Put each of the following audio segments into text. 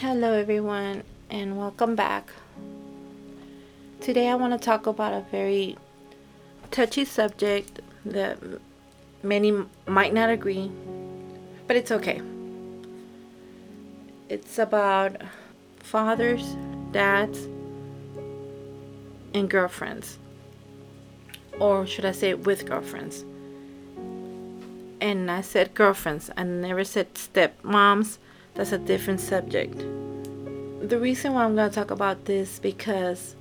Hello, everyone, and welcome back. Today, I want to talk about a very touchy subject that many might not agree, but it's okay. It's about fathers, dads, and girlfriends. Or should I say, with girlfriends? And I said girlfriends, I never said stepmoms that's a different subject. The reason why I'm going to talk about this because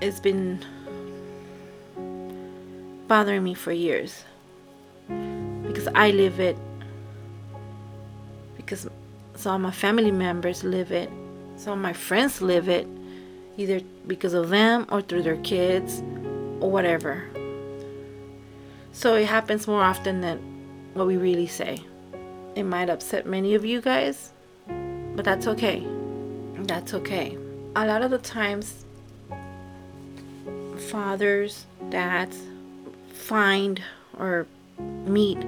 it's been bothering me for years. Because I live it. Because some of my family members live it. Some of my friends live it. Either because of them or through their kids or whatever. So it happens more often than what we really say. It might upset many of you guys, but that's okay. That's okay. A lot of the times, fathers, dads find or meet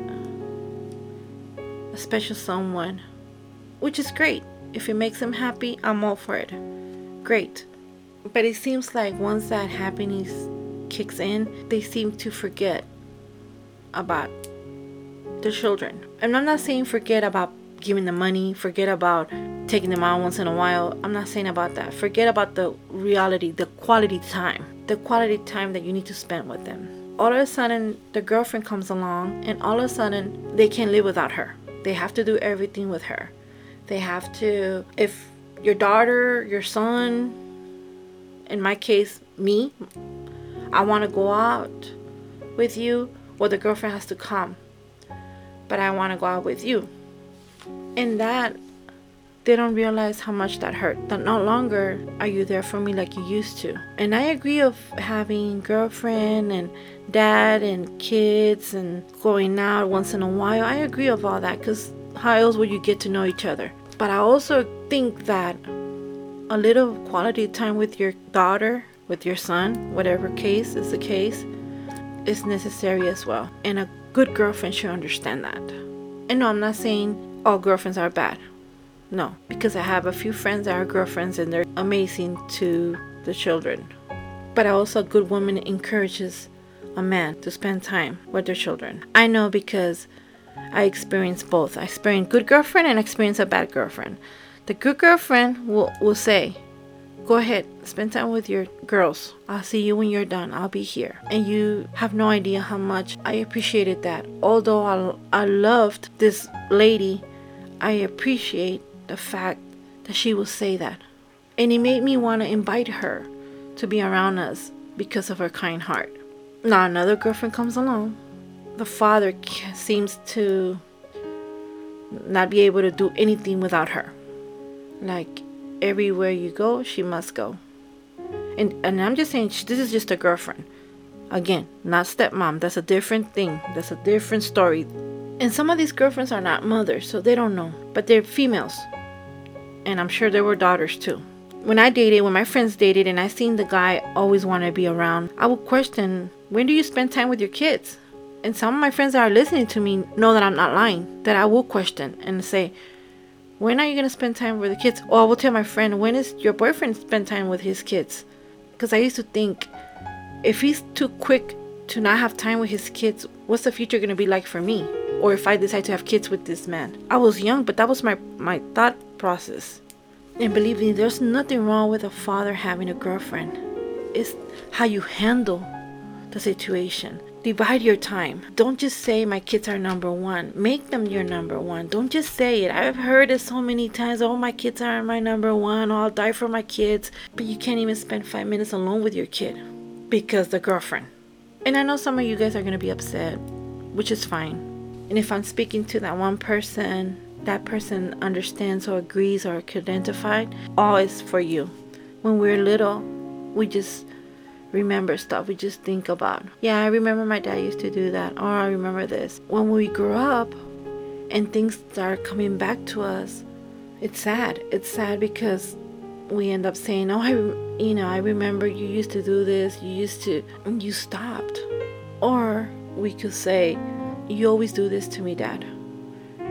a special someone, which is great. If it makes them happy, I'm all for it. Great. But it seems like once that happiness kicks in, they seem to forget about their children. And I'm not saying forget about giving them money, forget about taking them out once in a while. I'm not saying about that. Forget about the reality, the quality time, the quality time that you need to spend with them. All of a sudden, the girlfriend comes along, and all of a sudden, they can't live without her. They have to do everything with her. They have to, if your daughter, your son, in my case, me, I want to go out with you, well, the girlfriend has to come. But I want to go out with you. And that they don't realize how much that hurt. That no longer are you there for me like you used to. And I agree of having girlfriend and dad and kids and going out once in a while. I agree of all that because how else would you get to know each other? But I also think that a little quality time with your daughter, with your son, whatever case is the case, is necessary as well. And a good girlfriend should understand that. And no, I'm not saying all girlfriends are bad. No, because I have a few friends that are girlfriends and they're amazing to the children. But also, a good woman encourages a man to spend time with their children. I know because I experienced both. I experienced good girlfriend and experienced a bad girlfriend. The good girlfriend will, will say, Go ahead, spend time with your girls. I'll see you when you're done. I'll be here. And you have no idea how much I appreciated that. Although I, I loved this lady I appreciate the fact that she will say that. And it made me want to invite her to be around us because of her kind heart. Now, another girlfriend comes along. The father seems to not be able to do anything without her. Like, everywhere you go, she must go. And, and I'm just saying, this is just a girlfriend. Again, not stepmom. That's a different thing. That's a different story. And some of these girlfriends are not mothers, so they don't know, but they're females. And I'm sure there were daughters too. When I dated, when my friends dated, and I seen the guy always want to be around, I would question, when do you spend time with your kids? And some of my friends that are listening to me know that I'm not lying, that I will question and say, when are you going to spend time with the kids? Or I will tell my friend, when is your boyfriend spend time with his kids? Because I used to think, if he's too quick to not have time with his kids, what's the future going to be like for me? Or if I decide to have kids with this man. I was young, but that was my, my thought process. And believe me, there's nothing wrong with a father having a girlfriend. It's how you handle the situation. Divide your time. Don't just say my kids are number one. Make them your number one. Don't just say it. I've heard it so many times. Oh, my kids are my number one. Oh, I'll die for my kids. But you can't even spend five minutes alone with your kid because the girlfriend. And I know some of you guys are going to be upset, which is fine. And if I'm speaking to that one person, that person understands or agrees or can identify, all is for you. When we're little, we just remember stuff. We just think about, yeah, I remember my dad used to do that, or I remember this. When we grow up and things start coming back to us, it's sad. It's sad because we end up saying, oh, I, you know, I remember you used to do this, you used to, and you stopped. Or we could say, you always do this to me, Dad.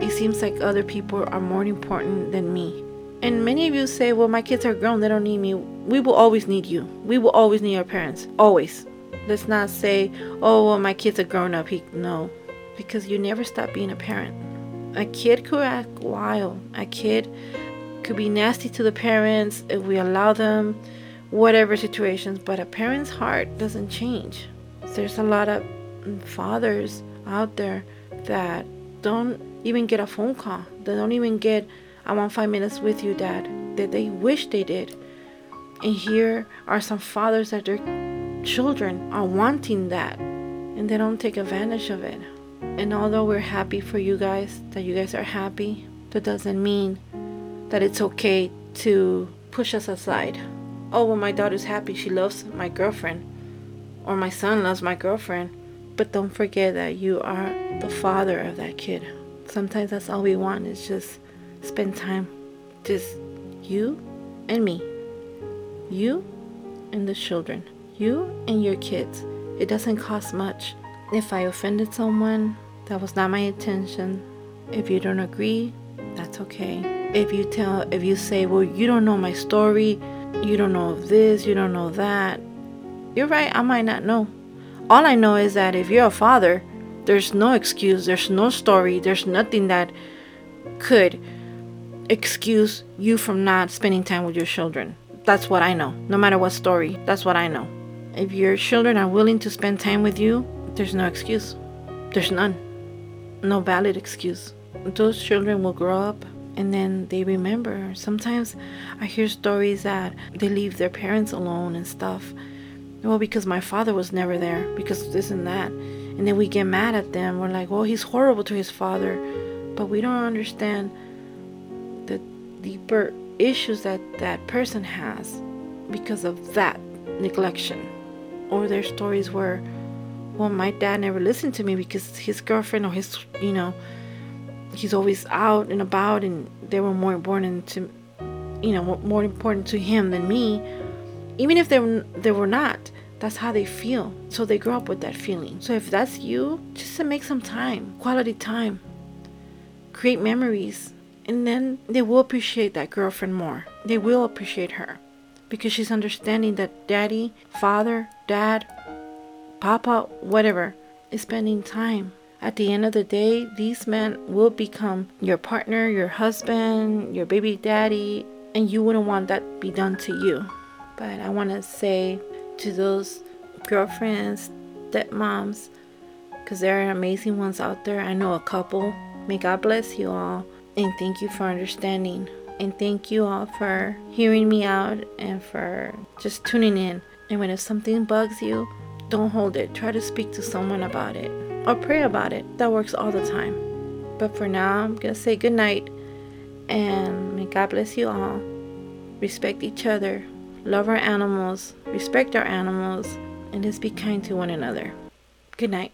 It seems like other people are more important than me. And many of you say, well, my kids are grown, they don't need me. We will always need you. We will always need our parents. Always. Let's not say, oh, well, my kids are grown up. He, no, because you never stop being a parent. A kid could act wild. A kid could be nasty to the parents if we allow them, whatever situations, but a parent's heart doesn't change. There's a lot of fathers out there that don't even get a phone call. They don't even get, I want five minutes with you, dad, that they wish they did. And here are some fathers that their children are wanting that and they don't take advantage of it. And although we're happy for you guys, that you guys are happy, that doesn't mean that it's okay to push us aside. Oh, well, my daughter's happy. She loves my girlfriend. Or my son loves my girlfriend. But don't forget that you are the father of that kid. Sometimes that's all we want is just spend time. Just you and me. You and the children. You and your kids. It doesn't cost much. If I offended someone, that was not my intention. If you don't agree, that's okay. If you tell, if you say, well, you don't know my story, you don't know this, you don't know that, you're right, I might not know. All I know is that if you're a father, there's no excuse, there's no story, there's nothing that could excuse you from not spending time with your children. That's what I know. No matter what story, that's what I know. If your children are willing to spend time with you, there's no excuse. There's none. No valid excuse. Those children will grow up and then they remember. Sometimes I hear stories that they leave their parents alone and stuff. Well, because my father was never there, because this and that. And then we get mad at them. We're like, well, he's horrible to his father. But we don't understand the deeper issues that that person has because of that neglection. Or there's stories where, well, my dad never listened to me because his girlfriend or his, you know, he's always out and about and they were more important to you know more important to him than me even if they were, they were not that's how they feel. So they grow up with that feeling. So if that's you just to make some time quality time create memories and then they will appreciate that girlfriend more. They will appreciate her because she's understanding that daddy father dad papa whatever is spending time. At the end of the day, these men will become your partner, your husband, your baby daddy, and you wouldn't want that be done to you. But I want to say to those girlfriends, stepmoms, because there are amazing ones out there. I know a couple. May God bless you all. And thank you for understanding. And thank you all for hearing me out and for just tuning in. And when if something bugs you, don't hold it. Try to speak to someone about it or pray about it. That works all the time. But for now, I'm going to say good night and may God bless you all. Respect each other, love our animals, respect our animals, and just be kind to one another. Good night.